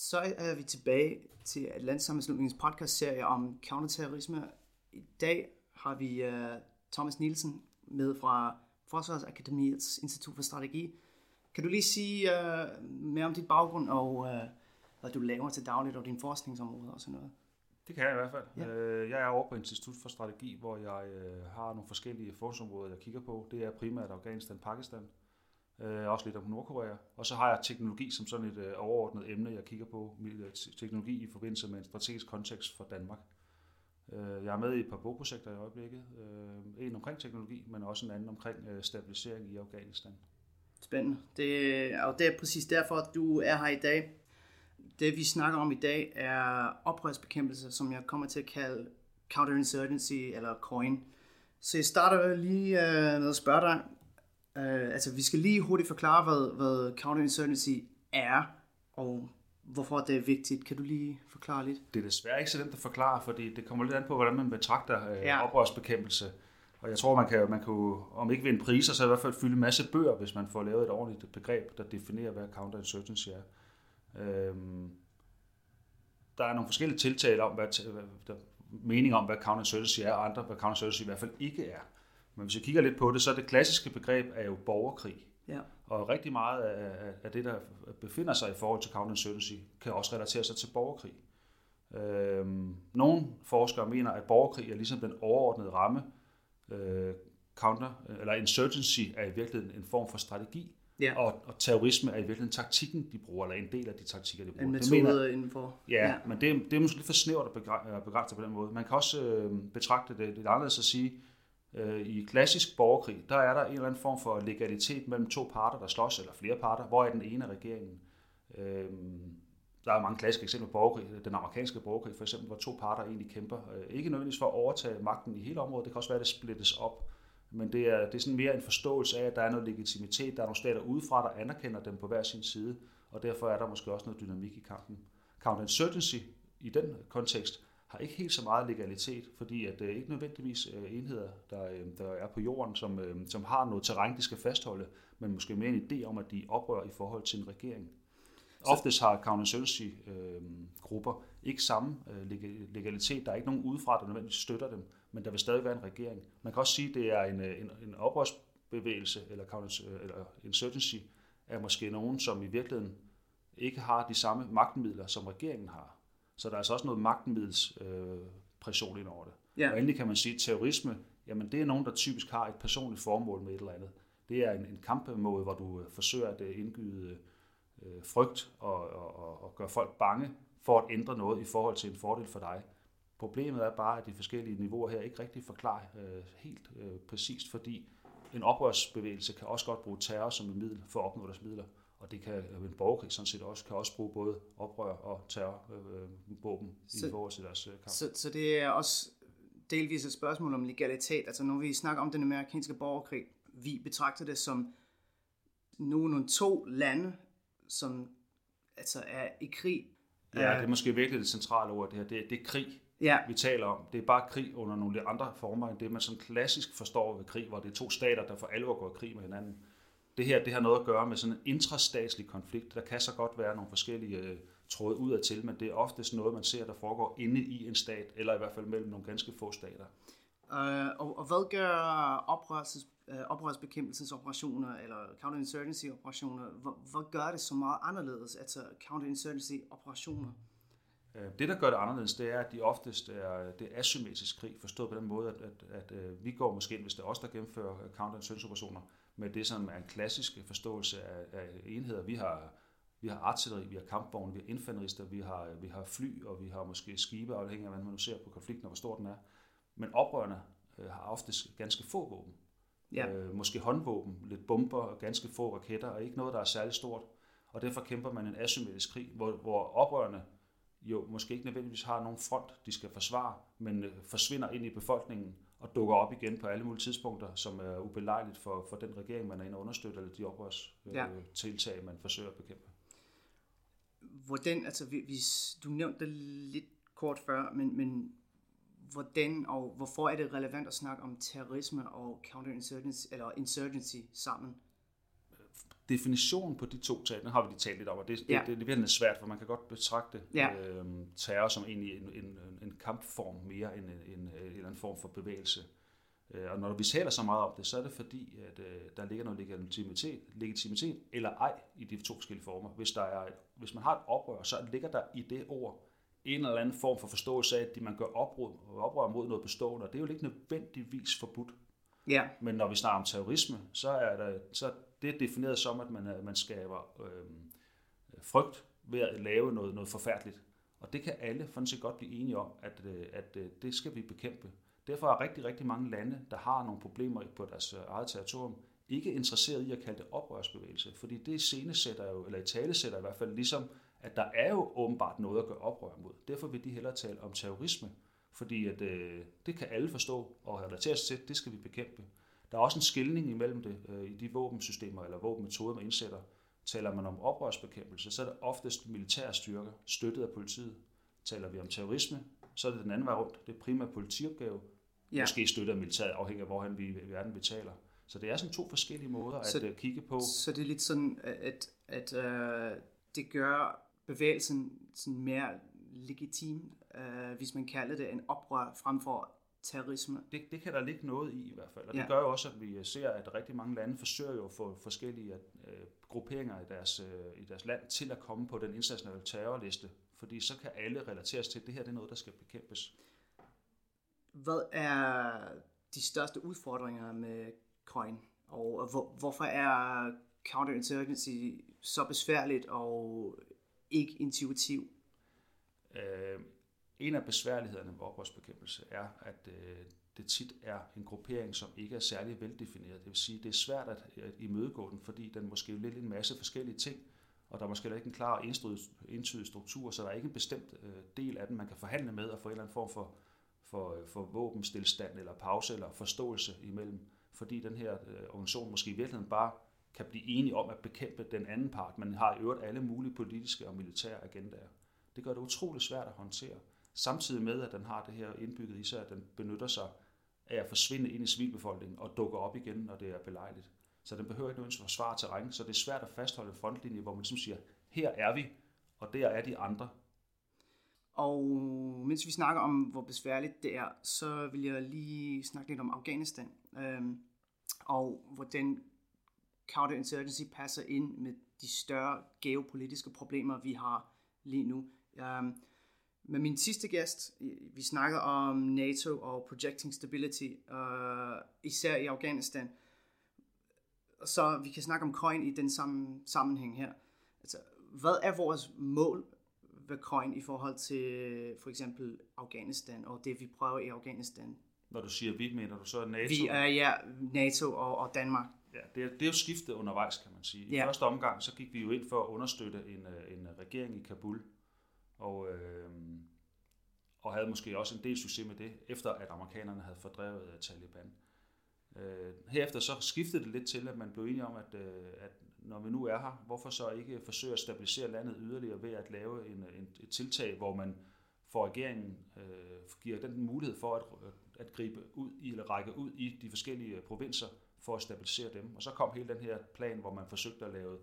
Så er vi tilbage til Atlantssammenslutningens podcast-serie om counterterrorisme. I dag har vi uh, Thomas Nielsen med fra Forsvarsakademiets Institut for Strategi. Kan du lige sige uh, mere om dit baggrund og uh, hvad du laver til dagligt og din forskningsområde og sådan noget? Det kan jeg i hvert fald. Ja. Jeg er over på Institut for Strategi, hvor jeg har nogle forskellige forskningsområder, jeg kigger på. Det er primært Afghanistan, Pakistan, øh, også lidt om Nordkorea. Og så har jeg teknologi som sådan et øh, overordnet emne, jeg kigger på, øh, teknologi i forbindelse med en strategisk kontekst for Danmark. Øh, jeg er med i et par bogprojekter i øjeblikket. Øh, en omkring teknologi, men også en anden omkring øh, stabilisering i Afghanistan. Spændende. Det, og det er præcis derfor, at du er her i dag. Det vi snakker om i dag er oprørsbekæmpelse, som jeg kommer til at kalde counterinsurgency eller COIN. Så jeg starter lige øh, med at spørge dig, Uh, altså, vi skal lige hurtigt forklare, hvad, hvad counterinsurgency er, og hvorfor det er vigtigt. Kan du lige forklare lidt? Det er desværre ikke så nemt at forklare, fordi det kommer lidt an på, hvordan man betragter uh, ja. oprørsbekæmpelse. Og jeg tror, man kan, man kan om ikke vinde priser, så i hvert fald fylde en masse bøger, hvis man får lavet et ordentligt begreb, der definerer, hvad counterinsurgency er. Uh, der er nogle forskellige tiltag om, hvad, hvad mening om, hvad counterinsurgency er, og andre, hvad counterinsurgency i hvert fald ikke er. Men hvis vi kigger lidt på det, så er det klassiske begreb er jo borgerkrig. Ja. Og rigtig meget af, af det, der befinder sig i forhold til counterinsurgency, kan også relatere sig til borgerkrig. Øhm, nogle forskere mener, at borgerkrig er ligesom den overordnede ramme. Øh, counter, eller insurgency er i virkeligheden en form for strategi, ja. og, og terrorisme er i virkeligheden taktikken, de bruger, eller en del af de taktikker, de bruger. En metode det mener, indenfor. Ja, ja, men det, det er måske lidt for snævert at begrænse på den måde. Man kan også øh, betragte det lidt anderledes at sige, Øh, I klassisk borgerkrig, der er der en eller anden form for legalitet mellem to parter, der slås, eller flere parter, hvor er den ene af regeringen. Øh, der er mange klassiske eksempler på borgerkrig. Den amerikanske borgerkrig for eksempel, hvor to parter egentlig kæmper. Øh, ikke nødvendigvis for at overtage magten i hele området, det kan også være, at det splittes op. Men det er, det er sådan mere en forståelse af, at der er noget legitimitet. Der er nogle stater udefra, der anerkender dem på hver sin side, og derfor er der måske også noget dynamik i kampen. Counterinsurgency i den kontekst har ikke helt så meget legalitet, fordi at det er ikke nødvendigvis øh, enheder, der, øh, der er på jorden, som, øh, som har noget terræn, de skal fastholde, men måske mere en idé om, at de oprører i forhold til en regering. Oftest har counterinsurgency-grupper ikke samme legalitet. Der er ikke nogen udefra, der nødvendigvis støtter dem, men der vil stadig være en regering. Man kan også sige, at det er en, en, en oprørsbevægelse, eller, eller insurgency, er måske nogen, som i virkeligheden ikke har de samme magtmidler, som regeringen har. Så der er altså også noget magtmiddels øh, ind over det. Ja. Og endelig kan man sige, at terrorisme, jamen det er nogen, der typisk har et personligt formål med et eller andet. Det er en, en kampmåde, hvor du øh, forsøger at øh, indgyde øh, frygt og, og, og gøre folk bange for at ændre noget i forhold til en fordel for dig. Problemet er bare, at de forskellige niveauer her ikke rigtig forklarer øh, helt øh, præcist, fordi en oprørsbevægelse kan også godt bruge terror som et middel for at opnå deres midler. Og det kan en borgerkrig sådan set også, kan også bruge både oprør og terrorvåben øh, i forhold til deres øh, kamp. Så, så det er også delvis et spørgsmål om legalitet. Altså når vi snakker om den amerikanske borgerkrig, vi betragter det som nogle to lande, som altså er i krig. Ja, det er måske virkelig det centrale ord, det her. Det, det er krig, ja. vi taler om. Det er bare krig under nogle andre former, end det man sådan klassisk forstår ved krig, hvor det er to stater, der for alvor går i krig med hinanden det her det har noget at gøre med sådan en intrastatslig konflikt. Der kan så godt være nogle forskellige øh, tråde ud af til, men det er oftest noget, man ser, der foregår inde i en stat, eller i hvert fald mellem nogle ganske få stater. Uh, og, og hvad gør oprørs, uh, oprørsbekæmpelsesoperationer eller counterinsurgency-operationer, hvad, hvad gør det så meget anderledes, altså counterinsurgency-operationer? Det, der gør det anderledes, det er, at de oftest er, det er asymmetrisk krig, forstået på den måde, at, at, at, at vi går måske ind, hvis det er os, der gennemfører counterinsurgency-operationer, med det, som er en klassisk forståelse af, af enheder. Vi har, vi har artilleri, vi har kampvogne, vi har infanterister, vi har, vi har fly, og vi har måske skibe, afhængig af, hvad man nu ser på konflikten, og hvor stor den er. Men oprørerne øh, har ofte ganske få våben. Ja. Øh, måske håndvåben, lidt bomber og ganske få raketter, og ikke noget, der er særlig stort. Og derfor kæmper man en asymmetrisk krig, hvor, hvor oprørerne jo måske ikke nødvendigvis har nogen front, de skal forsvare, men øh, forsvinder ind i befolkningen og dukker op igen på alle mulige tidspunkter, som er ubelejligt for, for den regering, man er inde og understøtter, eller de oprørstiltag, ja. man forsøger at bekæmpe. Hvordan, altså hvis, du nævnte det lidt kort før, men, men hvordan og hvorfor er det relevant at snakke om terrorisme og counterinsurgency eller insurgency sammen? Definitionen på de to tal, den har vi lige talt lidt om, og det, Ja. det, det, det er virkelig svært, for man kan godt betragte Ja. øhm, terror som egentlig en, en, en kampform mere end en, en, en eller anden form for bevægelse. Øh, Og når vi taler så meget om det, så er det fordi, at øh, der ligger noget legitimitet, legitimitet eller ej i de to forskellige former. Hvis, der er, hvis man har et oprør, så ligger der i det ord en eller anden form for forståelse af, at man gør oprør, oprør mod noget bestående, og det er jo ikke nødvendigvis forbudt. Ja, Men når vi snakker om terrorisme, så er der, så er det defineret som, at man, er- man skaber øh, frygt ved at lave noget, noget forfærdeligt. Og det kan alle sådan set godt blive enige om, at, øh, at øh, det skal vi bekæmpe. Derfor er rigtig, rigtig mange lande, der har nogle problemer på deres eget territorium, ikke interesseret i at kalde det oprørsbevægelse, fordi det scenesætter jo, eller i tale sætter i hvert fald ligesom, at der er jo åbenbart noget at gøre oprør mod. Derfor vil de hellere tale om terrorisme, fordi at, øh, det kan alle forstå og relatere sig til, det skal vi bekæmpe. Der er også en skilning imellem det øh, i de våbensystemer eller våbenmetoder, man indsætter. Taler man om oprørsbekæmpelse, så er det oftest militære styrker, støttet af politiet. Taler vi om terrorisme, så er det den anden vej rundt. Det er primært politiopgave, ja. ja. måske støttet af militæret, afhængig af hvorhen vi i verden vi taler. Så det er sådan to forskellige måder Så- at øh, kigge på. Så det er lidt sådan, at, at øh, det gør bevægelsen sådan mere legitim, øh, hvis man kalder det en oprør frem for terrorisme. Det, det kan der ligge noget i i hvert fald. Og det Ja. gør jo også, at vi ser, at rigtig mange lande forsøger jo at få forskellige øh, grupperinger i deres, øh, i deres land til at komme på den internationale terrorliste. Fordi så kan alle relateres til, at det her det er noget, der skal bekæmpes. Hvad er de største udfordringer med coin? Og hvor, hvorfor er counterinsurgency så besværligt og ikke intuitiv? Øh, en af besværlighederne ved oprørsbekæmpelse er, at øh, det tit er en gruppering, som ikke er særlig veldefineret. Det vil sige, det er svært at, at imødegå den, fordi den måske vil en masse forskellige ting, og der er måske heller ikke en klar og entydig, struktur, så der er ikke en bestemt øh, del af den, man kan forhandle med og få en eller anden form for, for, øh, for våbenstilstand eller pause eller forståelse imellem, fordi den her øh, organisation måske i virkeligheden bare kan blive enige om at bekæmpe den anden part, men har i øvrigt alle mulige politiske og militære agendaer. Det gør det utroligt svært at håndtere, samtidig med, at den har det her indbygget i sig, at den benytter sig af at forsvinde ind i civilbefolkningen og dukker op igen, når det er belejligt. Så den behøver ikke nødvendigvis forsvare terræn, så det er svært at fastholde en frontlinje, hvor man ligesom siger, her er vi, og der er de andre. Og mens vi snakker om, hvor besværligt det er, så vil jeg lige snakke lidt om Afghanistan. Øhm, og hvordan counterinsurgency passer ind med de større geopolitiske problemer, vi har lige nu. Øhm, med min sidste gæst, vi snakker om NATO og projecting stability, øh, især i Afghanistan. Så vi kan snakke om coin i den samme sammenhæng her. Altså, hvad er vores mål ved coin i forhold til for eksempel Afghanistan og det vi prøver i Afghanistan? Når du siger vi, mener du så NATO? Vi er ja, NATO og, og Danmark. Ja, det er, det er jo skiftet undervejs, kan man sige. I Ja. første omgang, så gik vi jo ind for at understøtte en, øh, en regering i Kabul, og, øh, og havde måske også en del succes med det, efter at amerikanerne havde fordrevet øh, Taliban. Øh, herefter så skiftede det lidt til, at man blev enige om, at, øh, at når vi nu er her, hvorfor så ikke forsøge at stabilisere landet yderligere ved at lave en, øh, en, et tiltag, hvor man for regeringen øh, giver den mulighed for at, øh, at gribe ud i, eller række ud i de forskellige provinser for at stabilisere dem. Og så kom hele den her plan, hvor man forsøgte at lave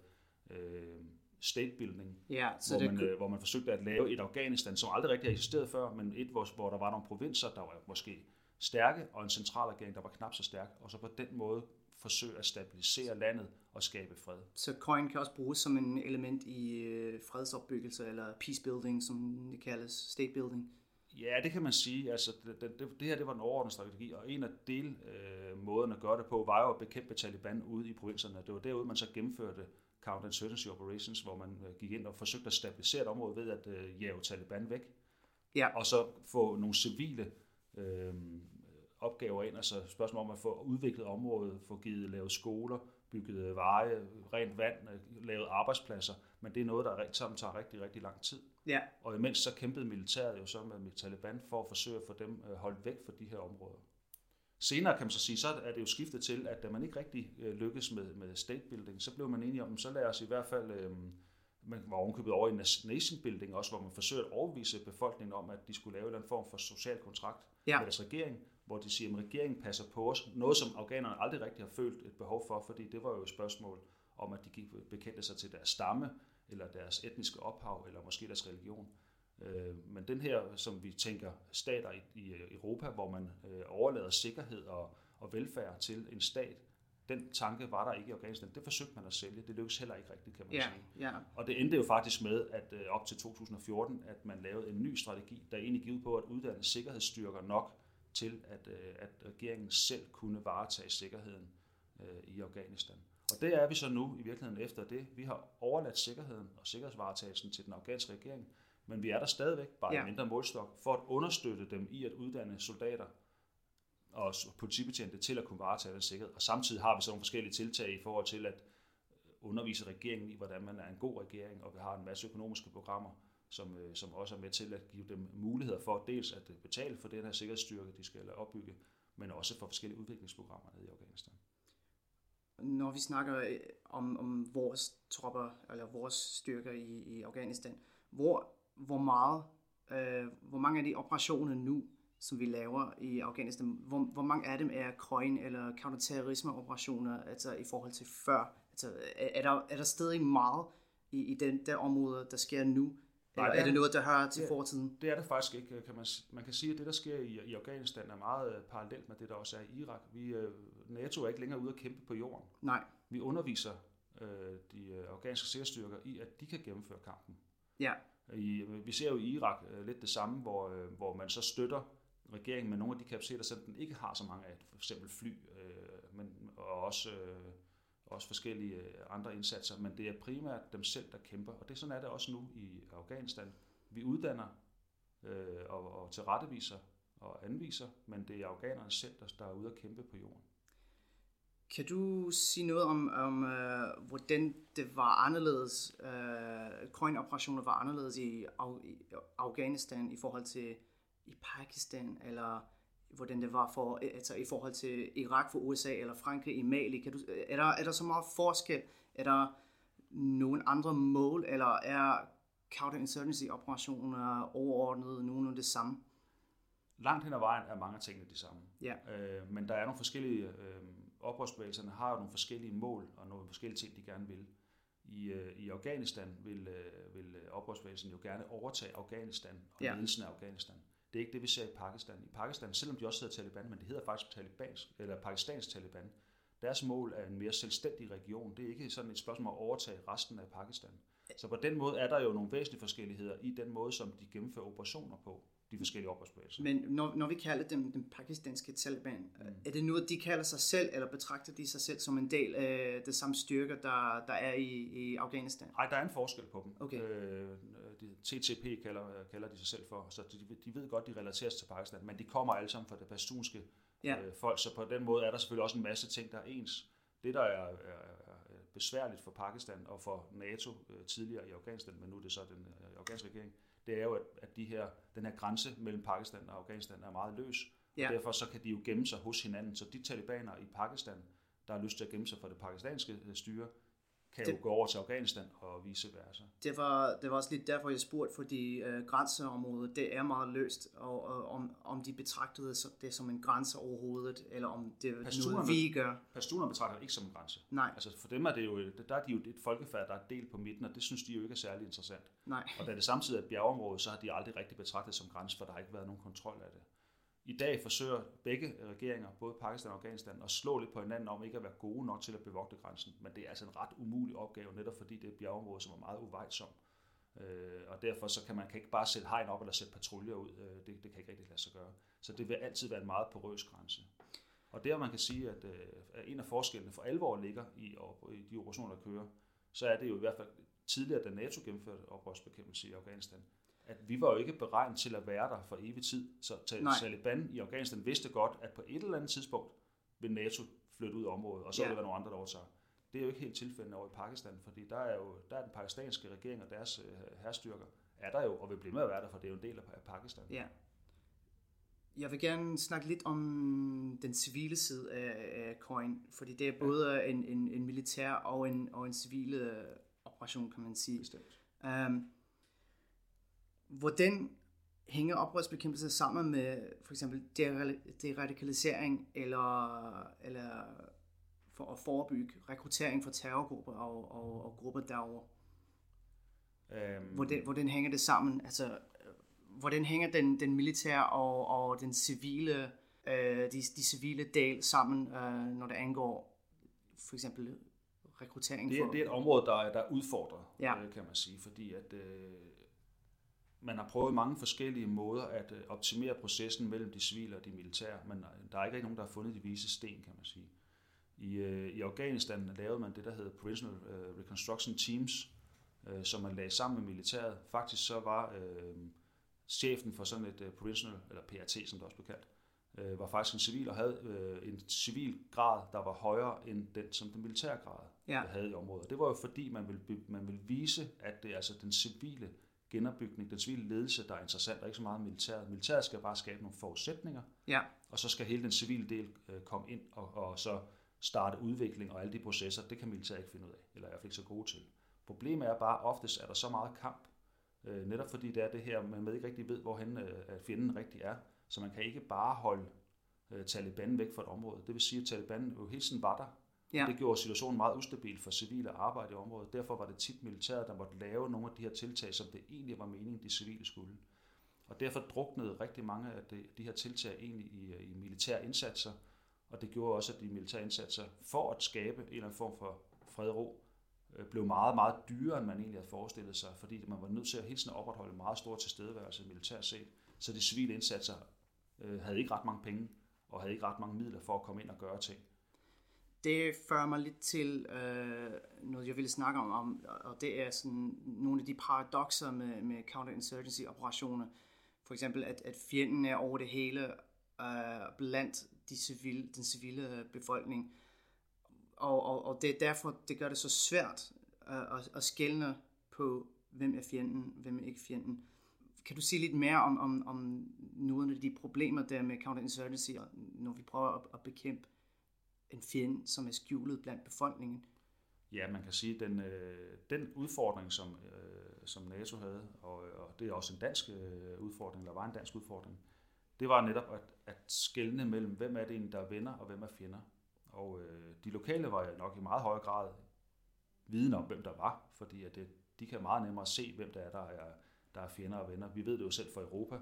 øh, state building, Ja, så hvor man, øh, hvor man forsøgte at lave et Afghanistan, som aldrig rigtig har eksisteret før, men et, hvor, hvor der var nogle provinser, der var måske stærke, og en centralregering, der var knap så stærk, og så på den måde forsøge at stabilisere landet og skabe fred. så coin kan også bruges som en element i øh, fredsopbyggelse eller peace building, som det kaldes, state building. Ja, det kan man sige. Altså, det, det, det, her det var en overordnet strategi, og en af del øh, at gøre det på, var jo at bekæmpe Taliban ude i provinserne. Det var derude, man så gennemførte counterinsurgency operations, hvor man øh, gik ind og forsøgte at stabilisere et område ved at øh, jage Taliban væk. Ja. Og så få nogle civile øh, opgaver ind, altså spørgsmål om at få udviklet området, få givet lavet skoler, bygget øh, veje, rent vand, øh, lavet arbejdspladser, men det er noget, der rigt- som tager rigtig, rigtig lang tid. Ja, Og imens så kæmpede militæret jo så med, Taliban for at forsøge at få dem holdt væk fra de her områder. Senere kan man så sige, så er det jo skiftet til, at da man ikke rigtig øh, lykkes med, med state building, så blev man enige om, så lad os i hvert fald, øh, man var ovenkøbet over i nation building også, hvor man forsøger at overbevise befolkningen om, at de skulle lave en eller anden form for social kontrakt Ja. med deres regering, hvor de siger, at regeringen passer på os. Noget, som afghanerne aldrig rigtig har følt et behov for, fordi det var jo et spørgsmål om at de bekendte sig til deres stamme, eller deres etniske ophav, eller måske deres religion. Øh, men den her, som vi tænker, stater i Europa, hvor man øh, overlader sikkerhed og, og velfærd til en stat, den tanke var der ikke i Afghanistan. Det forsøgte man at sælge. Det lykkedes heller ikke rigtigt, kan man ja, sige. Ja. Og det endte jo faktisk med, at øh, op til 2014, at man lavede en ny strategi, der egentlig gik ud på at uddanne sikkerhedsstyrker nok til, at, at regeringen selv kunne varetage sikkerheden i Afghanistan. Og det er vi så nu i virkeligheden efter det. Vi har overladt sikkerheden og sikkerhedsvaretagelsen til den afghanske regering, men vi er der stadigvæk, bare ja. i mindre målstok, for at understøtte dem i at uddanne soldater og politibetjente til at kunne varetage den sikkerhed. Og samtidig har vi så nogle forskellige tiltag i forhold til at undervise regeringen i, hvordan man er en god regering, og vi har en masse økonomiske programmer, som, øh, som også er med til at give dem muligheder for dels at betale for den her sikkerhedsstyrke, de skal opbygge, men også for forskellige udviklingsprogrammer nede i Afghanistan. Når vi snakker øh, om, om vores tropper, eller vores styrker i, i Afghanistan, hvor, hvor meget, øh, hvor mange af de operationer nu, som vi laver i Afghanistan, hvor, hvor mange af dem er CROIN eller counterterrorisme-operationer, altså i forhold til før? Altså, er, er, der, er der stadig meget i, i den der område, der sker nu, eller Nej, er det noget, der hører til det, fortiden? Det er det faktisk ikke. Kan man, man kan sige, at det, der sker i, i Afghanistan, er meget uh, parallelt med det, der også er i Irak. Vi, uh, NATO er ikke længere ude at kæmpe på jorden. Nej. Vi underviser uh, de afghanske sikkerhedsstyrker i, at de kan gennemføre kampen. Ja. I, vi ser jo i Irak øh, lidt det samme, hvor, øh, hvor man så støtter regeringen med nogle af de kapaciteter, som den ikke har så mange af, for eksempel fly, øh, men, og også... øh, også forskellige øh, andre indsatser, men det er primært dem selv, der kæmper. Og det sådan er det også nu i Afghanistan. Vi uddanner øh, og, og tilretteviser og anviser, men det er afghanerne selv, der, der er ude at kæmpe på jorden. Kan du sige noget om, om uh, hvordan det var anderledes, uh, coin-operationer var anderledes i, Af- i Afghanistan i forhold til i Pakistan, eller hvordan det var for, altså i forhold til Irak for USA eller Frankrig i Mali. Kan du, er, der, er der så meget forskel? Er der nogle andre mål, eller er counterinsurgency-operationer overordnet nogenlunde det samme? Langt hen ad vejen er mange af tingene de samme. Ja. Øh, men der er nogle forskellige, øh, oprørsbevægelserne har jo nogle forskellige mål og nogle forskellige ting, de gerne vil. I, øh, i Afghanistan vil, øh, vil oprørsbevægelsen jo gerne overtage Afghanistan og ja. ledelsen af Afghanistan. Det er ikke det, vi ser i Pakistan. I Pakistan, selvom de også hedder Taliban, men det hedder faktisk Talibans, eller Pakistans Taliban, deres mål er en mere selvstændig region. Det er ikke sådan et spørgsmål at overtage resten af Pakistan. Så på den måde er der jo nogle væsentlige forskelligheder i den måde, som de gennemfører operationer på de forskellige oprørsbevægelser. Men når, når vi kalder dem den pakistanske Taliban, mm. er det noget, de kalder sig selv, eller betragter de sig selv som en del af det samme styrker, der, der er i, i Afghanistan? Nej, der er en forskel på dem. Okay. Øh, de, TTP kalder, kalder de sig selv for, så de, de ved godt, de relateres til Pakistan, men de kommer alle sammen fra det pastunske ja. øh, folk, så på den måde er der selvfølgelig også en masse ting, der er ens. Det, der er, er, er besværligt for Pakistan og for NATO øh, tidligere i Afghanistan, men nu er det så den øh, afghanske regering, det er jo, at, at de her, den her grænse mellem Pakistan og Afghanistan er meget løs. Ja. Og derfor så kan de jo gemme sig hos hinanden. Så de talibaner i Pakistan, der har lyst til at gemme sig for det pakistanske øh, styre, kan det, jo gå over til Afghanistan og vice versa. Det var, det var også lidt derfor, jeg spurgte, fordi øh, grænseområdet, det er meget løst, og, og om, om de betragtede det som en grænse overhovedet, eller om det er noget, vi gør. Pastuner betragter det ikke som en grænse. Nej. Altså for dem er det jo, der er de jo et folkefærd, der er delt på midten, og det synes de jo ikke er særlig interessant. Nej. Og da det samtidig er et bjergeområde, så har de aldrig rigtig betragtet som grænse, for der har ikke været nogen kontrol af det. I dag forsøger begge regeringer, både Pakistan og Afghanistan, at slå lidt på hinanden om ikke at være gode nok til at bevogte grænsen. Men det er altså en ret umulig opgave, netop fordi det er et bjergeområde, som er meget uvejsom. Øh, og derfor så kan man kan ikke bare sætte hegn op eller sætte patruljer ud. Øh, det, det kan ikke rigtig lade sig gøre. Så det vil altid være en meget porøs grænse. Og der man kan sige, at, øh, en af forskellene for alvor ligger i, i de operationer, der kører, så er det jo i hvert fald tidligere, da NATO gennemførte oprørsbekæmpelse i Afghanistan, at vi var jo ikke beregnet til at være der for evig tid. Så Taliban i Afghanistan vidste godt, at på et eller andet tidspunkt vil NATO flytte ud af området, og så ja. vil der være nogle andre, der overtager. Det er jo ikke helt tilfældet over i Pakistan, fordi der er jo der er den pakistanske regering og deres øh, herrstyrker, er der jo, og vil blive med at være der, for det er jo en del af Pakistan. Ja. Jeg vil gerne snakke lidt om den civile side af, af COIN, fordi det er både en, en, en militær og en, og en civil øh, operation, kan man sige. Bestemt. Um, hvordan hænger oprørsbekæmpelse sammen med for eksempel deradikalisering eller, eller for at forebygge rekruttering fra terrorgrupper og, og, og grupper derovre. Øhm, Hvordan, hvordan hænger det sammen? Altså, hvordan hænger den, den militære og, og den civile, øh, de, de civile del sammen, øh, når det angår for eksempel rekruttering? det, er, for, det er et område, der er, der er udfordret, Ja. øh, kan man sige, fordi at øh, man har prøvet mange forskellige måder at øh, optimere processen mellem de civile og de militære, men øh, der er ikke nogen, der har fundet de vise sten, kan man sige. I, øh, I Afghanistan lavede man det, der hedder Provisional Reconstruction Teams, som man lagde sammen med militæret. Faktisk så var øh, chefen for sådan et provisional, eller PRT, som det også blev kaldt, øh, var faktisk en civil og havde øh, en civil grad, der var højere end den, som den militære grad Ja. havde i området. Det var jo fordi, man ville, man ville vise, at det er altså den civile genopbygning, den civile ledelse, der er interessant, og ikke så meget militæret. Militæret skal bare skabe nogle forudsætninger, Ja, og så skal hele den civile del øh, komme ind og, og så starte udvikling og alle de processer. Det kan militæret ikke finde ud af, eller er i hvert fald ikke så gode til. Problemet er bare, oftest er der så meget kamp, øh, netop fordi det er det her, man ikke rigtig ved, hvorhen øh, fjenden rigtig er, så man kan ikke bare holde øh, Taliban væk fra et område. Det vil sige, at Taliban jo hele tiden var der. Ja. Det gjorde situationen meget ustabil for civile arbejde i området. Derfor var det tit militæret, der måtte lave nogle af de her tiltag, som det egentlig var meningen, de civile skulle. Og derfor druknede rigtig mange af de, de her tiltag egentlig i, øh, i militære indsatser, og det gjorde også, at de militære indsatser for at skabe en eller anden form for fred og ro, øh, blev meget, meget dyrere, end man egentlig havde forestillet sig, fordi man var nødt til at hele tiden opretholde en meget stor tilstedeværelse militært set. Så de civile indsatser øh, havde ikke ret mange penge, og havde ikke ret mange midler for at komme ind og gøre ting det fører mig lidt til øh, noget, jeg ville snakke om, om, og det er sådan nogle af de paradoxer med, med counterinsurgency-operationer. For eksempel, at, at fjenden er over det hele øh, blandt de civile, den civile øh, befolkning. Og, og, og det er derfor, det gør det så svært øh, at, at skælne på, hvem er fjenden, hvem er ikke fjenden. Kan du sige lidt mere om, om, om nogle af de problemer der med counterinsurgency, når vi prøver at, at bekæmpe en fjende, som er skjulet blandt befolkningen? Ja, man kan sige, at den, øh, den udfordring, som, øh, som NATO havde, og, og det er også en dansk øh, udfordring, eller var en dansk udfordring, det var netop at, at skelne mellem, hvem er det en, der er venner, og hvem er fjender. Og øh, de lokale var nok i meget højere grad viden om, hvem der var, fordi at det, de kan meget nemmere se, hvem der er, der er, der er fjender og venner. Vi ved det jo selv for Europa.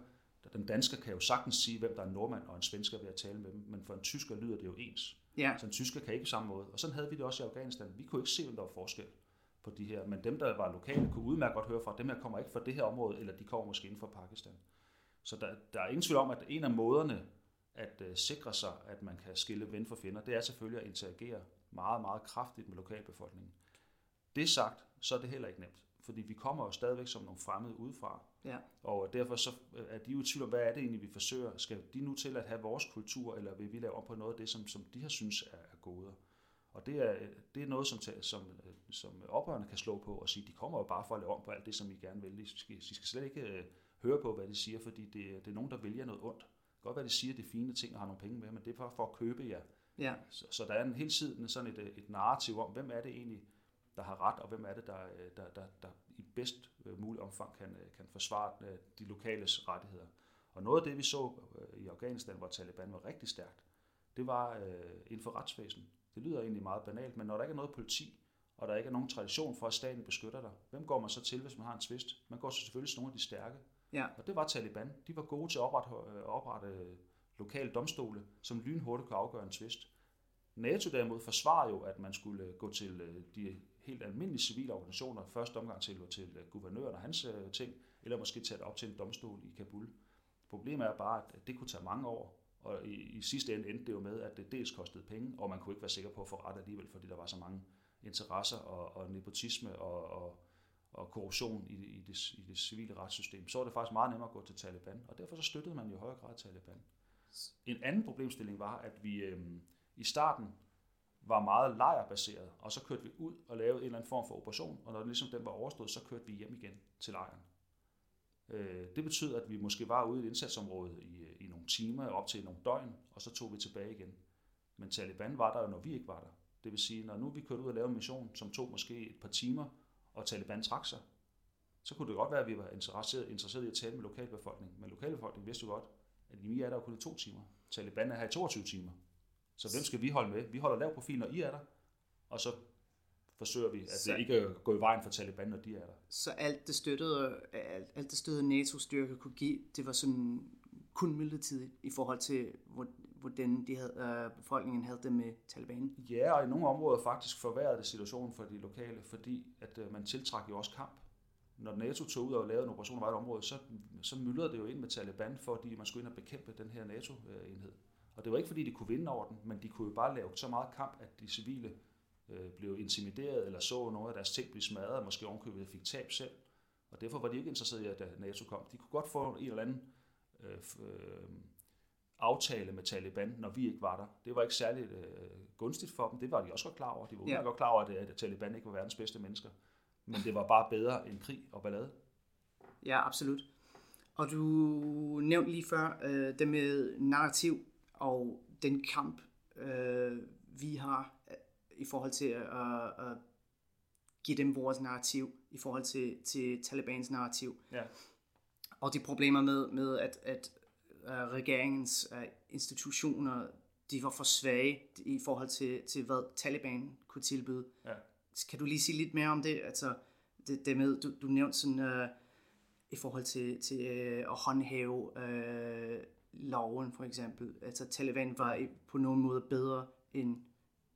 Den dansker kan jo sagtens sige, hvem der er en nordmand og en svensker ved at tale med dem, men for en tysker lyder det jo ens. Ja, Så en tysker kan ikke på samme måde. Og sådan havde vi det også i Afghanistan. Vi kunne ikke se, om der var forskel på de her. Men dem, der var lokale, kunne udmærket godt høre fra, at dem her kommer ikke fra det her område, eller de kommer måske inden fra Pakistan. Så der, der er ingen tvivl om, at en af måderne at uh, sikre sig, at man kan skille ven for fjender, det er selvfølgelig at interagere meget, meget kraftigt med lokalbefolkningen. Det sagt, så er det heller ikke nemt. Fordi vi kommer jo stadigvæk som nogle fremmede udefra. ja, Og derfor så øh, er de jo i tvivl om, hvad er det egentlig, vi forsøger? Skal de nu til at have vores kultur, eller vil vi lave om på noget af det, som, som de her synes er, er goder? Og det er, det er noget, som, som, øh, som oprørerne kan slå på og sige, de kommer jo bare for at lave om på alt det, som I gerne vil. De skal, de skal slet ikke øh, høre på, hvad de siger, fordi det, det er nogen, der vælger noget ondt. Det kan godt være, de siger, det er fine ting og har nogle penge med, men det er bare for at købe jer. ja, Så, så der er en hele tiden sådan et, et narrativ om, hvem er det egentlig, der har ret, og hvem er det, der, øh, der, der, der i bedst øh, mulig omfang kan, øh, kan forsvare de lokales rettigheder. Og noget af det, vi så i Afghanistan, hvor Taliban var rigtig stærkt, det var øh, inden for retsvæsen. Det lyder egentlig meget banalt, men når der ikke er noget politi, og der ikke er nogen tradition for, at staten beskytter dig, hvem går man så til, hvis man har en tvist? Man går så selvfølgelig til nogle af de stærke. ja, Og det var Taliban. De var gode til at oprette, oprette lokale domstole, som lynhurtigt kunne afgøre en tvist. NATO derimod forsvarede jo, at man skulle gå til de helt almindelige civile organisationer, første omgang til, til øh, guvernøren og hans øh, ting, eller måske tage det op til en domstol i Kabul. Problemet er bare, at det kunne tage mange år, og i, i sidste ende endte det jo med, at det dels kostede penge, og man kunne ikke være sikker på at få ret alligevel, fordi der var så mange interesser og, og nepotisme og, og, og korruption i det, i, det, i det civile retssystem. Så var det faktisk meget nemmere at gå til Taliban, og derfor så støttede man jo i højere grad Taliban. En anden problemstilling var, at vi øh, i starten var meget lejrbaseret, og så kørte vi ud og lavede en eller anden form for operation, og når ligesom den var overstået, så kørte vi hjem igen til lejren. Øh, det betød, at vi måske var ude i et indsatsområde i, i nogle timer, op til nogle døgn, og så tog vi tilbage igen. Men Taliban var der jo, når vi ikke var der. Det vil sige, når nu vi kørte ud og lavede en mission, som tog måske et par timer, og Taliban trak sig, så kunne det godt være, at vi var interesseret, interesseret i at tale med lokalbefolkningen. Men lokalbefolkningen vidste jo godt, at vi er der kun i to timer. Taliban er her i 22 timer. Så hvem skal vi holde med? Vi holder lav profil, når I er der, og så forsøger vi, at Så- det ikke går i vejen for Taliban, når de er der. Så alt det støttede, alt, alt det støttede NATO-styrker kunne give, det var sådan kun midlertidigt i forhold til, hvor- hvordan de havde, øh, befolkningen havde det med Taliban. Ja, og i nogle områder faktisk forværrede det situationen for de lokale, fordi at øh, man tiltrak jo også kamp. Når NATO tog ud og lavede en operation i et område, så, så myldrede det jo ind med Taliban, fordi man skulle ind og bekæmpe den her NATO-enhed. Og det var ikke fordi, de kunne vinde over den, men de kunne jo bare lave så meget kamp, at de civile øh, blev intimideret, eller så nogle af deres ting blive smadret, og måske ovenkøbet fik tab selv. Og derfor var de ikke interesserede i, at øh, NATO kom. De kunne godt få en eller anden øh, øh, aftale med Taliban, når vi ikke var der. Det var ikke særlig øh, gunstigt for dem. Det var de også godt klar over. De var Ja. ja. godt klar over, at, at Taliban ikke var verdens bedste mennesker. Men det var bare bedre end krig og ballade. Ja, absolut. Og du nævnte lige før øh, det med narrativ og den kamp, øh, vi har øh, i forhold til at, at, at give dem vores narrativ, i forhold til, til Talibans narrativ. Ja. Og de problemer med, med at, at uh, regeringens uh, institutioner, de var for svage i forhold til, til hvad Taliban kunne tilbyde. Ja. Kan du lige sige lidt mere om det? Altså, det, det med, du, du nævnte sådan, uh, i forhold til, til uh, at håndhæve uh, loven, for eksempel. Altså, Taliban var på nogen måde bedre end...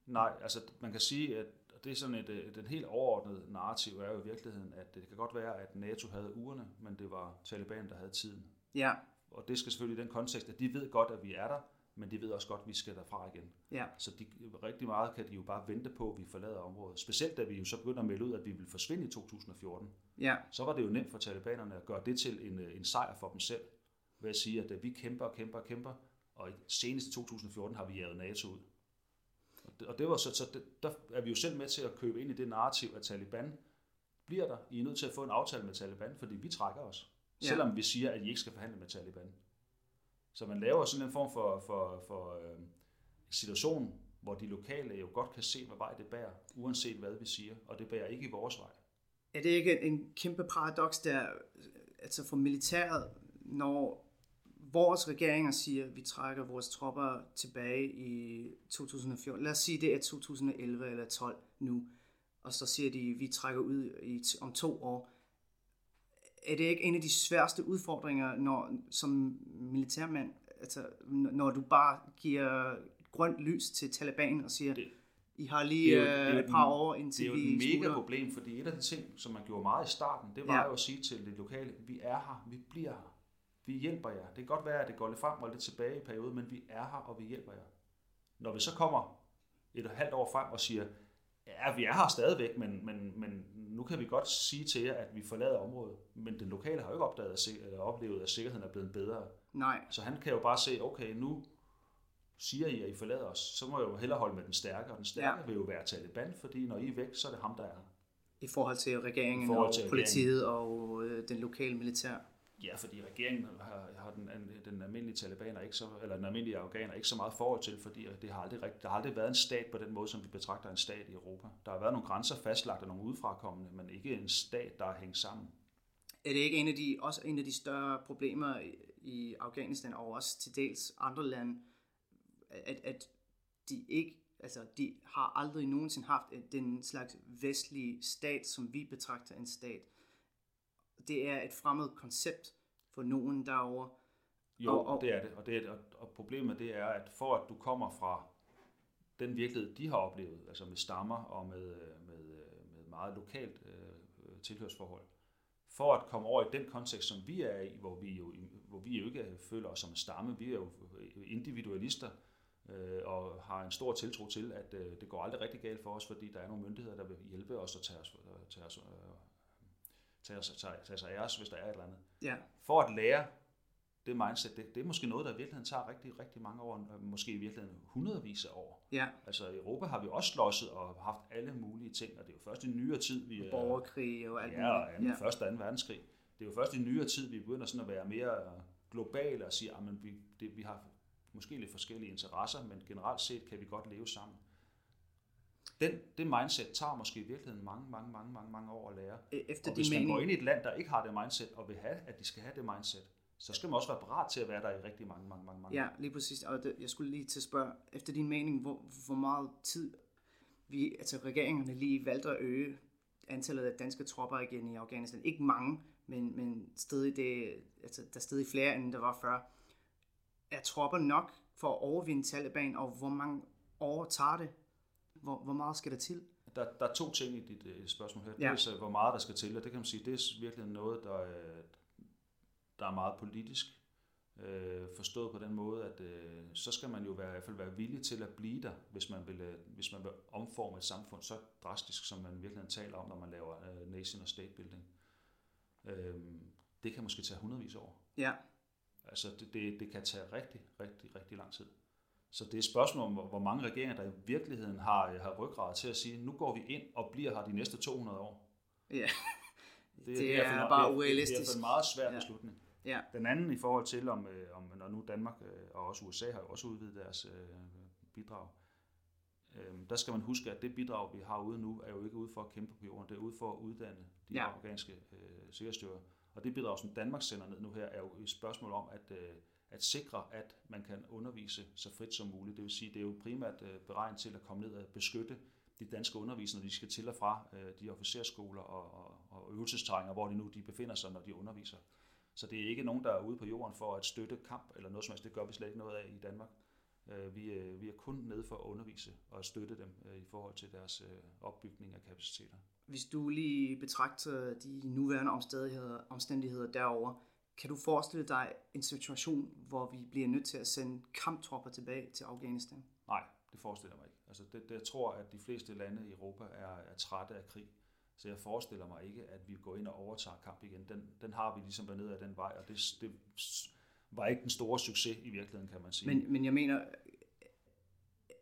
Nej, altså man kan sige, at det er sådan et, et, et helt overordnet narrativ er jo i virkeligheden, at det kan godt være, at NATO havde ugerne, men det var Taliban, der havde tiden. Ja, Og det skal selvfølgelig i den kontekst, at de ved godt, at vi er der, men de ved også godt, at vi skal derfra igen. ja, Så de, rigtig meget kan de jo bare vente på, at vi forlader området. Specielt da vi jo så begynder at melde ud, at vi vil forsvinde i 2014. ja, Så var det jo nemt for talibanerne at gøre det til en, en sejr for dem selv. Ved at sige, at vi kæmper og kæmper og kæmper, og senest i 2014 har vi jaget NATO ud. Og det, var så, så det, der er vi jo selv med til at købe ind i det narrativ, at Taliban bliver der. I er nødt til at få en aftale med Taliban, fordi vi trækker os. Ja. Selvom vi siger, at I ikke skal forhandle med Taliban. Så man laver sådan en form for, for, for øh, situation, hvor de lokale jo godt kan se, hvad vej det bærer, uanset hvad vi siger, og det bærer ikke i vores vej. Er det ikke en kæmpe paradoks der, altså for militæret, når vores regeringer siger, at vi trækker vores tropper tilbage i 2014, lad os sige, det er 2011 eller 12 nu, og så siger de, at vi trækker ud i, om to år. Er det ikke en af de sværeste udfordringer, når, som militærmand, altså når du bare giver grønt lys til Taliban og siger, Det- I har lige det er jo- det øh, et par år, Det indtil er jo et mega smutter. problem, fordi et af de ting, som man gjorde meget i starten, det var ja. jo at sige til det lokale, vi er her, vi bliver her, vi hjælper jer. Det kan godt være, at det går lidt frem og lidt tilbage i perioden, men vi er her, og vi hjælper jer. Når vi så kommer et halvt år frem og siger, ja, vi er her stadigvæk, men, men, men nu kan vi godt sige til jer, at vi forlader området. Men den lokale har jo ikke opdaget, at eller oplevet, at sikkerheden er blevet bedre. Nej, Så han kan jo bare se, okay, nu siger I, at I forlader os, så må jeg jo hellere holde med den stærke, og den stærke Ja. vil jo være Taliban, fordi når I er væk, så er det ham, der er her. i forhold til regeringen I forhold og til politiet og øh, den lokale militær. Ja, fordi regeringen har, har den, den almindelige talibaner ikke så, eller den almindelige afghaner ikke så meget forhold til, fordi det har aldrig, der har aldrig været en stat på den måde, som vi betragter en stat i Europa. Der har været nogle grænser fastlagt af nogle udefrakommende, men ikke en stat, der er hængt sammen. Er det ikke en af de, også en af de større problemer i, Afghanistan og også til dels andre lande, at, at de ikke, altså de har aldrig nogensinde haft den slags vestlige stat, som vi betragter en stat. Det er et fremmed koncept for nogen derovre. Jo, Og- og, det er det. Og, det er, og, og problemet det er, at for at du kommer fra den virkelighed, de har oplevet, altså med stammer og med, øh, med, øh, med meget lokalt øh, tilhørsforhold, for at komme over i den kontekst, som vi er i, hvor vi jo, hvor vi jo ikke føler os som en stamme, vi er jo individualister, øh, og har en stor tiltro til, at øh, det går aldrig rigtig galt for os, fordi der er nogle myndigheder, der vil hjælpe os og tage, os, tage, os, øh, tage, tage, tage sig af os, hvis der er et eller andet Ja, for at lære det mindset, det, det er måske noget, der i virkeligheden tager rigtig, rigtig mange år, øh, måske i virkeligheden hundredvis af år. ja. Altså i Europa har vi også slåsset og haft alle mulige ting, og det er jo først i nyere tid, vi er... Borgerkrig og alt Ja, og anden, Ja. ja. første og anden verdenskrig. Det er jo først i nyere tid, vi begynder sådan at være mere globale og sige, at vi, det, vi har måske lidt forskellige interesser, men generelt set kan vi godt leve sammen. Den, det mindset tager måske i virkeligheden mange, mange, mange, mange, mange år at lære. E- Efter Og hvis man mening, går ind i et land, der ikke har det mindset, og vil have, at de skal have det mindset, så skal man også være parat til at være der i rigtig mange, mange, mange, mange Ja, lige præcis. Og det, jeg skulle lige til at spørge, efter din mening, hvor, hvor meget tid vi, altså regeringerne lige valgte at øge antallet af danske tropper igen i Afghanistan. Ikke mange, men, men stadig det, altså, der er stadig flere, end der var før. Er tropper nok for at overvinde Taliban, og hvor mange år tager det? Hvor, hvor meget skal der til? Der, der er to ting i dit uh, spørgsmål her. Ja. Dels, hvor meget der skal til, og det kan man sige, det er virkelig noget, der, uh, der er meget politisk. Uh, forstået på den måde, at uh, så skal man jo være, i hvert fald være villig til at blive der, hvis man vil, uh, hvis man vil omforme et samfund så drastisk, som man virkelig taler om, når man laver uh, nation og state building. Uh, det kan måske tage hundredvis år. Ja, Altså det, det, det kan tage rigtig, rigtig, rigtig lang tid. Så det er et spørgsmål om, hvor- mange regeringer, der i virkeligheden har, har ryggrad til at sige, nu går vi ind og bliver her de næste 200 år. ja, Det, Det i er fald- bare det, Det er urealistisk. hvert fald en meget svær Ja. beslutning. ja, Den anden i forhold til, om, øh, om når nu Danmark øh, og også USA har jo også udvidet deres øh, bidrag, øh, der skal man huske, at det bidrag, vi har ude nu, er jo ikke ude for at kæmpe på jorden, det er ude for at uddanne de ja. afghanske øh, sikkerhedsstyrker. Og det bidrag, som Danmark sender ned nu her, er jo et spørgsmål om at, øh, at sikre, at man kan undervise så frit som muligt. Det vil sige, det er jo primært øh, beregnet til at komme ned og beskytte de danske undervisere, når de skal til og fra øh, de officerskoler og, og, og øvelsesterrænger, hvor de nu de befinder sig, når de underviser. Så det er ikke nogen, der er ude på jorden for at støtte kamp eller noget som helst. Det gør vi slet ikke noget af i Danmark. Øh, vi er, vi er kun nede for at undervise og støtte dem i forhold til deres opbygning af kapaciteter. Hvis du lige betragter de nuværende omstændigheder, omstændigheder derover, kan du forestille dig en situation, hvor vi bliver nødt til at sende kamptropper tilbage til Afghanistan? Nej, det forestiller jeg mig ikke. Altså det, det, jeg tror, at de fleste lande i Europa er, er trætte af krig. Så jeg forestiller mig ikke, at vi går ind og overtager kamp igen. Den, den har vi ligesom været ned ad den vej, og det, det var ikke den store succes i virkeligheden, kan man sige. Men, men jeg mener,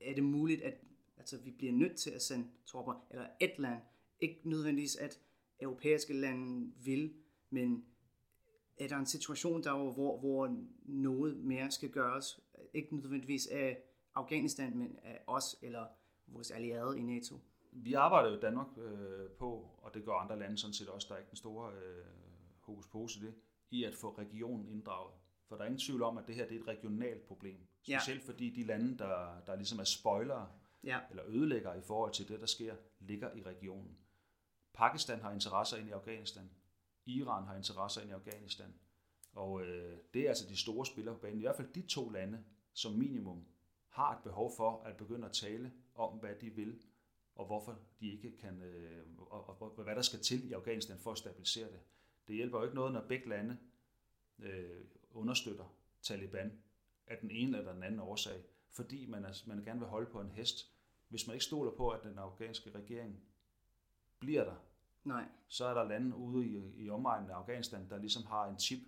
er det muligt, at altså, vi bliver nødt til at sende tropper, eller et land, ikke nødvendigvis at europæiske lande vil, men er der en situation der, hvor, hvor noget mere skal gøres, ikke nødvendigvis af Afghanistan, men af os eller vores allierede i NATO? Vi arbejder jo Danmark øh, på, og det gør andre lande sådan set også, der er ikke den store øh, hokus pokus i det, i at få regionen inddraget. For der er ingen tvivl om, at det her det er et regionalt problem. Ja. Specielt fordi de lande, der, der ligesom er spoilere Ja, eller ødelægger i forhold til det, der sker, ligger i regionen. Pakistan har interesser ind i Afghanistan. Iran har interesser ind i Afghanistan. Og øh, det er altså de store spillere på banen. I hvert fald de to lande, som minimum, har et behov for at begynde at tale om, hvad de vil, og hvorfor de ikke kan, øh, og, og, og hvad der skal til i Afghanistan for at stabilisere det. Det hjælper jo ikke noget, når begge lande øh, understøtter Taliban af den ene eller den anden årsag, fordi man, er, man gerne vil holde på en hest. Hvis man ikke stoler på, at den afghanske regering bliver der, nej, så er der lande ude i, i omegnen af Afghanistan, der ligesom har en chip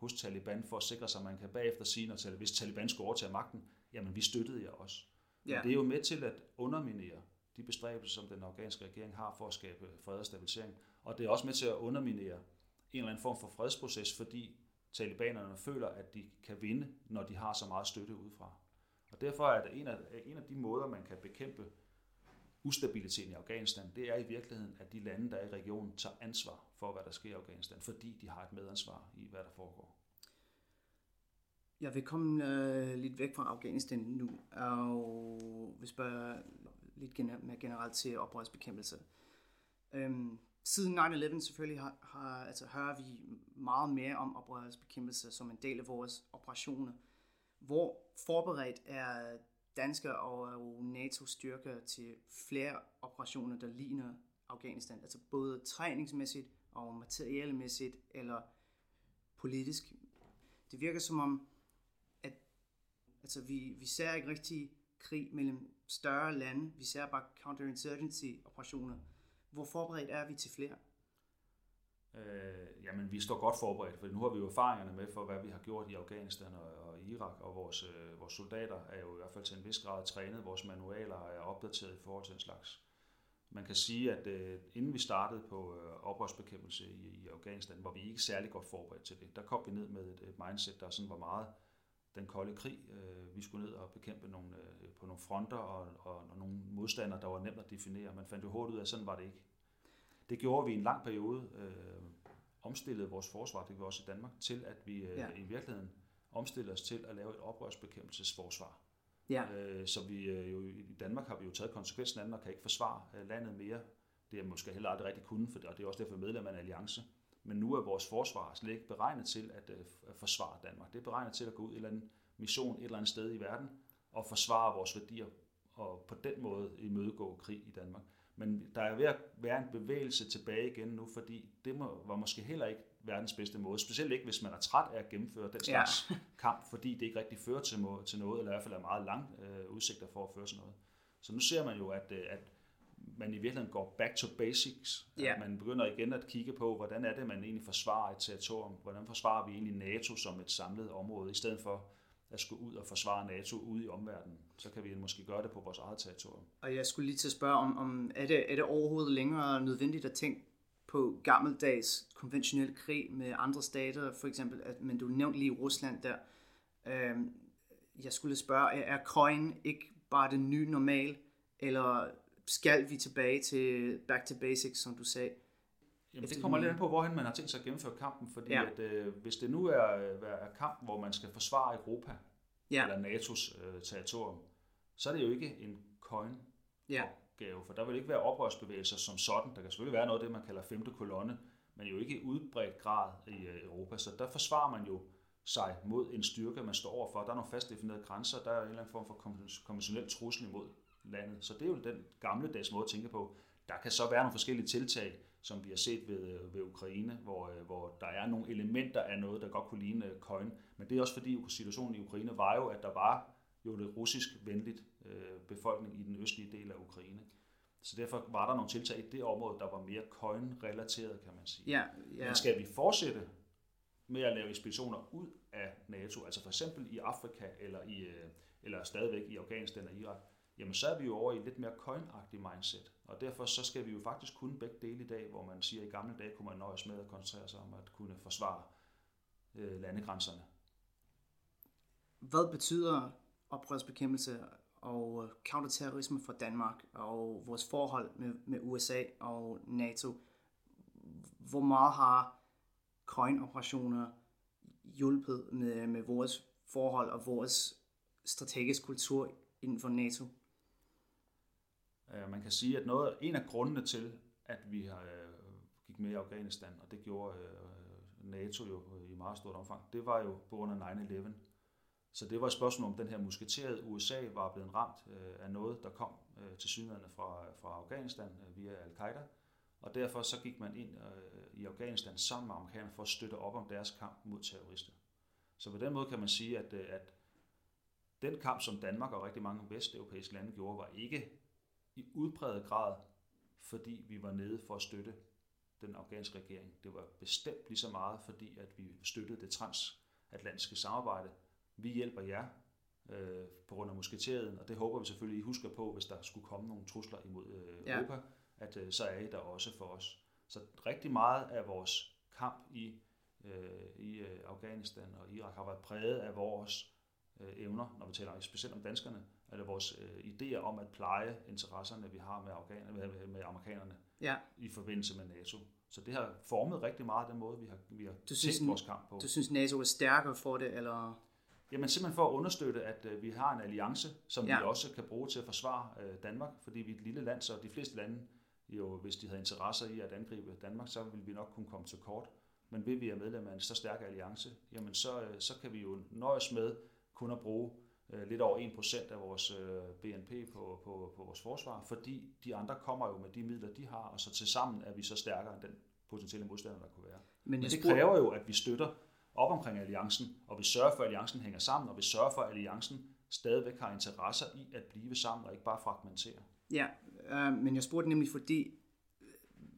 hos Taliban for at sikre sig, at man kan bagefter sige, når, Tal- hvis Taliban skulle overtage magten, jamen vi støttede jer også. Ja. Ja. Det er jo med til at underminere de bestræbelser, som den afghanske regering har for at skabe fred og stabilisering. Og det er også med til at underminere en eller anden form for fredsproces, fordi talibanerne føler, at de kan vinde, når de har så meget støtte udefra. Og derfor er det en af, en af de måder, man kan bekæmpe ustabiliteten i Afghanistan, det er i virkeligheden, at de lande, der er i regionen, tager ansvar for, hvad der sker i Afghanistan, fordi de har et medansvar i, hvad der foregår. Jeg vil komme øh, lidt væk fra Afghanistan nu, og vil spørge lidt gener- mere generelt til oprørsbekæmpelse. Øhm, siden 9-11 selvfølgelig har, har, altså, hører vi meget mere om oprørsbekæmpelse som en del af vores operationer. Hvor forberedt er danske og øh, NATO-styrker til flere operationer, der ligner Afghanistan? Altså både træningsmæssigt og materielmæssigt eller politisk. Det virker som om, at altså, vi, vi ser ikke rigtig krig mellem større lande. Vi ser bare counterinsurgency-operationer. Hvor forberedt er vi til flere? Øh, jamen, vi står godt forberedt, for nu har vi jo erfaringerne med for, hvad vi har gjort i Afghanistan og, Irak, og vores, øh, vores soldater er jo i hvert fald til en vis grad trænet. Vores manualer er opdateret i forhold til en slags. Man kan sige, at øh, inden vi startede på øh, oprørsbekæmpelse i, i Afghanistan, var vi ikke særlig godt forberedt til det. Der kom vi ned med et, et mindset, der sådan var meget den kolde krig. Øh, vi skulle ned og bekæmpe nogle, øh, på nogle fronter og, og, og nogle modstandere, der var nemt at definere. Man fandt jo hurtigt ud af, at sådan var det ikke. Det gjorde vi i en lang periode, øh, omstillet vores forsvar, det vi også i Danmark, til at vi øh, Ja. i virkeligheden omstiller os til at lave et oprørsbekæmpelsesforsvar. Ja, Øh, så vi øh, jo i Danmark har vi jo taget konsekvensen af den og kan ikke forsvare øh, landet mere. Det er måske heller aldrig rigtig kunne, for det, og det er også derfor vi er medlem af en alliance. Men nu er vores forsvar slet ikke beregnet til at, øh, at forsvare Danmark. Det er beregnet til at gå ud i en eller anden mission et eller andet sted i verden og forsvare vores værdier og på den måde imødegå krig i Danmark. Men der er ved at være en bevægelse tilbage igen nu, fordi det må, var måske heller ikke verdens bedste måde. Specielt ikke, hvis man er træt af at gennemføre den slags ja. kamp, fordi det ikke rigtig fører til, må, til noget, eller i hvert fald er meget lang øh, udsigter for at føre til noget. Så nu ser man jo, at, øh, at man i virkeligheden går back to basics. Ja. At man begynder igen at kigge på, hvordan er det, man egentlig forsvarer et territorium. Hvordan forsvarer vi egentlig NATO som et samlet område, i stedet for at skulle ud og forsvare NATO ude i omverdenen. Så kan vi måske gøre det på vores eget territorium. og jeg skulle lige til at spørge om, om er, det, er det overhovedet længere nødvendigt at tænke på gammeldags konventionel krig med andre stater, for eksempel, at, men du nævnte lige Rusland der. Øhm, jeg skulle spørge, er, er coin ikke bare det nye normal, eller skal vi tilbage til back to basics, som du sagde? Jamen, det kommer lidt an på, hvorhen man har tænkt sig at gennemføre kampen, fordi Ja. at, øh, hvis det nu er, øh, er kamp, hvor man skal forsvare Europa, Ja. eller NATO's øh, territorium, så er det jo ikke en coin Ja, opgave, for der vil ikke være oprørsbevægelser som sådan. Der kan selvfølgelig være noget af det, man kalder femte kolonne, men jo ikke i udbredt grad i øh, Europa. Så der forsvarer man jo sig mod en styrke, man står overfor. Der er nogle fast definerede grænser, der er en eller anden form for konven- konventionel trussel imod landet. Så det er jo den gamle dags måde at tænke på. Der kan så være nogle forskellige tiltag, som vi har set ved, øh, ved Ukraine, hvor, øh, hvor der er nogle elementer af noget, der godt kunne ligne øh, coin. Men det er også fordi situationen i Ukraine var jo, at der var jo det russisk venligt øh, befolkning i den østlige del af Ukraine. Så derfor var der nogle tiltag i det område, der var mere coin-relateret, kan man sige. ja, Ja. Men skal vi fortsætte med at lave ekspeditioner ud af NATO, altså for eksempel i Afrika eller, i, eller stadigvæk i Afghanistan og Irak, jamen så er vi jo over i et lidt mere coin-agtigt mindset. Og derfor så skal vi jo faktisk kunne begge dele i dag, hvor man siger, at i gamle dage kunne man nøjes med at koncentrere sig om at kunne forsvare øh, landegrænserne. Hvad betyder oprørsbekæmpelse og counterterrorisme for Danmark og vores forhold med, med USA og NATO? Hvor meget har coin-operationer hjulpet med, med vores forhold og vores strategisk kultur inden for NATO? Øh, man kan sige, at noget, en af grundene til, at vi har, øh, gik med i Afghanistan, og det gjorde øh, NATO jo i meget stort omfang, det var jo på grund af 9-11. Så det var et spørgsmål om, den her musketerede USA var blevet ramt af noget, der kom til synligheden fra, fra Afghanistan via al-Qaida. Og derfor så gik man ind i Afghanistan sammen med amerikanerne for at støtte op om deres kamp mod terrorister. Så på den måde kan man sige, at, at den kamp, som Danmark og rigtig mange vesteuropæiske lande gjorde, var ikke i udpræget grad, fordi vi var nede for at støtte den afghanske regering. Det var bestemt lige så meget, fordi at vi støttede det transatlantiske samarbejde. Vi hjælper jer øh, på grund af musketereden, og det håber vi selvfølgelig, I husker på, hvis der skulle komme nogle trusler imod øh, Ja. Europa, at øh, så er I der også for os. Så rigtig meget af vores kamp i, øh, i øh, Afghanistan og Irak har været præget af vores øh, evner, når vi taler specielt om danskerne, eller vores øh, idéer om at pleje interesserne, vi har med, afghan- med, med amerikanerne Ja, i forbindelse med NATO. Så det har formet rigtig meget den måde, vi har, vi har Du synes, vores kamp på. du synes NATO er stærkere for det, eller? Jamen simpelthen for at understøtte, at øh, vi har en alliance, som Ja. vi også kan bruge til at forsvare øh, Danmark, fordi vi er et lille land, så de fleste lande, jo, hvis de havde interesser i at angribe Danmark, så ville vi nok kunne komme til kort. Men ved vi er medlem af en så stærk alliance, jamen så, øh, så kan vi jo nøjes med kun at bruge øh, lidt over 1% af vores øh, BNP på, på, på vores forsvar, fordi de andre kommer jo med de midler, de har, og så til sammen er vi så stærkere end den potentielle modstander, der kunne være. Men, Men det spurgte- kræver jo, at vi støtter op omkring alliancen, og vi sørger for, at alliancen hænger sammen, og vi sørger for, at alliancen stadigvæk har interesser i at blive sammen, og ikke bare fragmentere. Ja, øh, men jeg spurgte nemlig, fordi øh,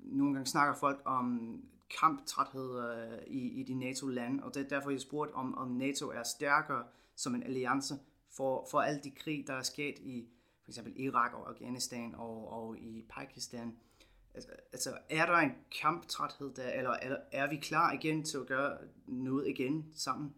nogle gange snakker folk om kamptræthed øh, i, i de NATO-lande, og det er derfor, jeg spurgte, om, om NATO er stærkere som en alliance for, for alle de krig, der er sket i for eksempel Irak og Afghanistan og, og i Pakistan. Altså, altså, er der en kamptræthed der, eller er, er vi klar igen til at gøre noget igen sammen?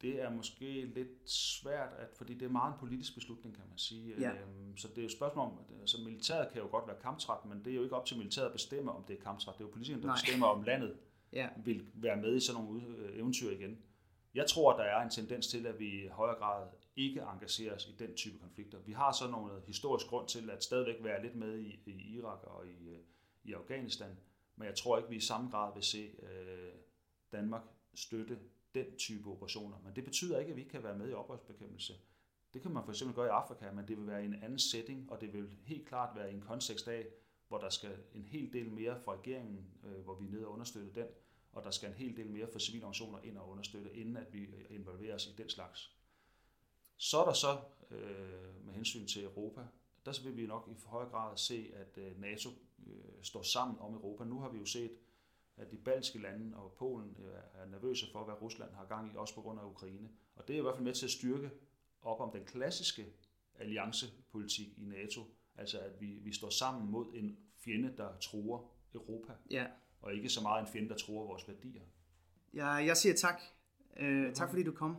Det er måske lidt svært, at, fordi det er meget en politisk beslutning, kan man sige. Ja. Øhm, Så det er jo et spørgsmål om, altså militæret kan jo godt være kamptræt, men det er jo ikke op til militæret at bestemme, om det er kamptræt. Det er jo politikerne, der Nej. bestemmer, om landet Ja, vil være med i sådan nogle øh, eventyr igen. Jeg tror, at der er en tendens til, at vi i højere grad ikke engagerer os i den type konflikter. Vi har så nogle historisk grund til at stadigvæk være lidt med i, i Irak og i, øh, i Afghanistan, men jeg tror ikke, vi i samme grad vil se øh, Danmark støtte den type operationer. Men det betyder ikke, at vi ikke kan være med i oprørsbekæmpelse. Det kan man for eksempel gøre i Afrika, men det vil være i en anden setting, og det vil helt klart være i en kontekst af, hvor der skal en hel del mere fra regeringen, øh, hvor vi er nede og understøtte den, og der skal en hel del mere for civile organisationer ind og understøtte, inden at vi øh, involverer os i den slags. Så er der så, øh, med hensyn til Europa, der så vil vi nok i høj grad se, at øh, NATO øh, står sammen om Europa. Nu har vi jo set, at de baltiske lande og Polen øh, er nervøse for, hvad Rusland har gang i, også på grund af Ukraine. Og det er i hvert fald med til at styrke op om den klassiske alliancepolitik i NATO, altså at vi, vi står sammen mod en fjende, der truer Europa, ja og ikke så meget en fjende, der tror vores værdier. Jeg, jeg siger tak. Øh, tak fordi du kom.